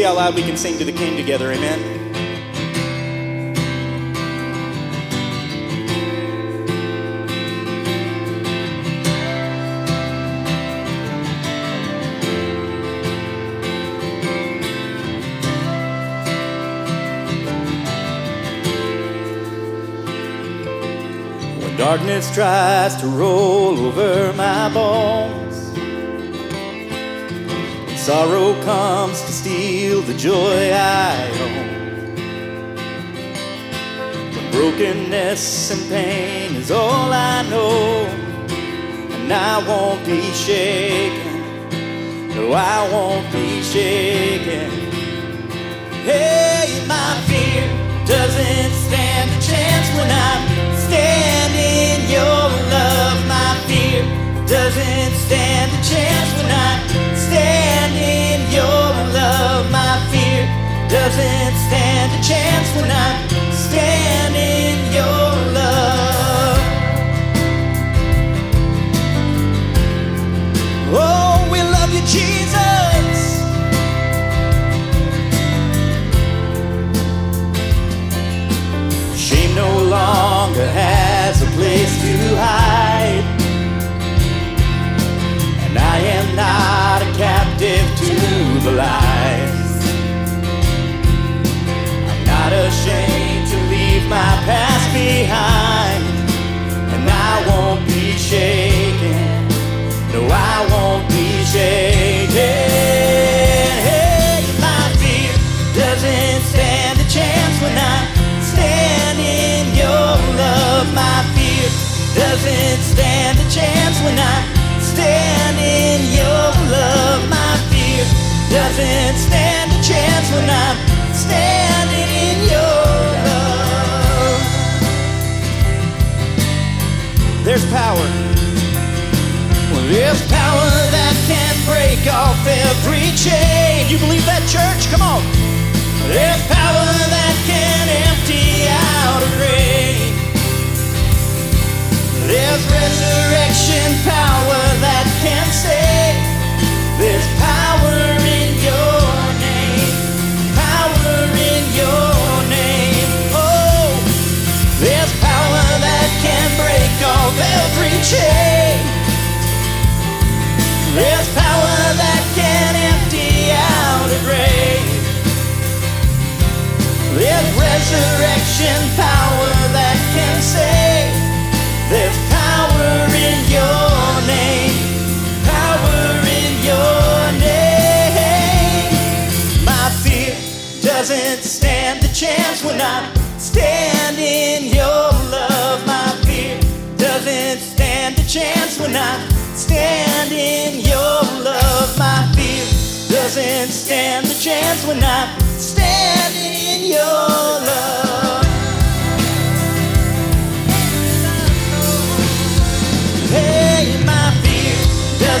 see how loud we can sing to the King together. Amen. When darkness tries to roll over my bones, sorrow comes to steal the joy I own. When brokenness and pain is all I know, and I won't be shaken. No, I won't be shaken. Hey, my fear a There's power. Well, there's power that can break off every chain. You believe that, church? Come on. There's power resurrection power that can save. There's power in your name. Power in your name. My fear doesn't stand a chance when I stand in your love. My fear doesn't stand a chance when I stand in your love. My fear doesn't stand a chance when I stand in your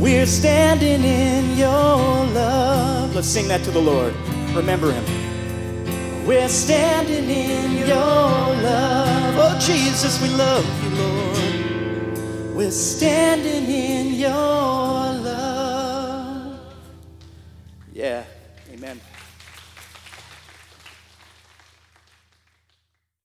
We're standing in your love. Let's sing that to the Lord. Remember him. We're standing in your love. Oh, Jesus, we love you, Lord. We're standing in your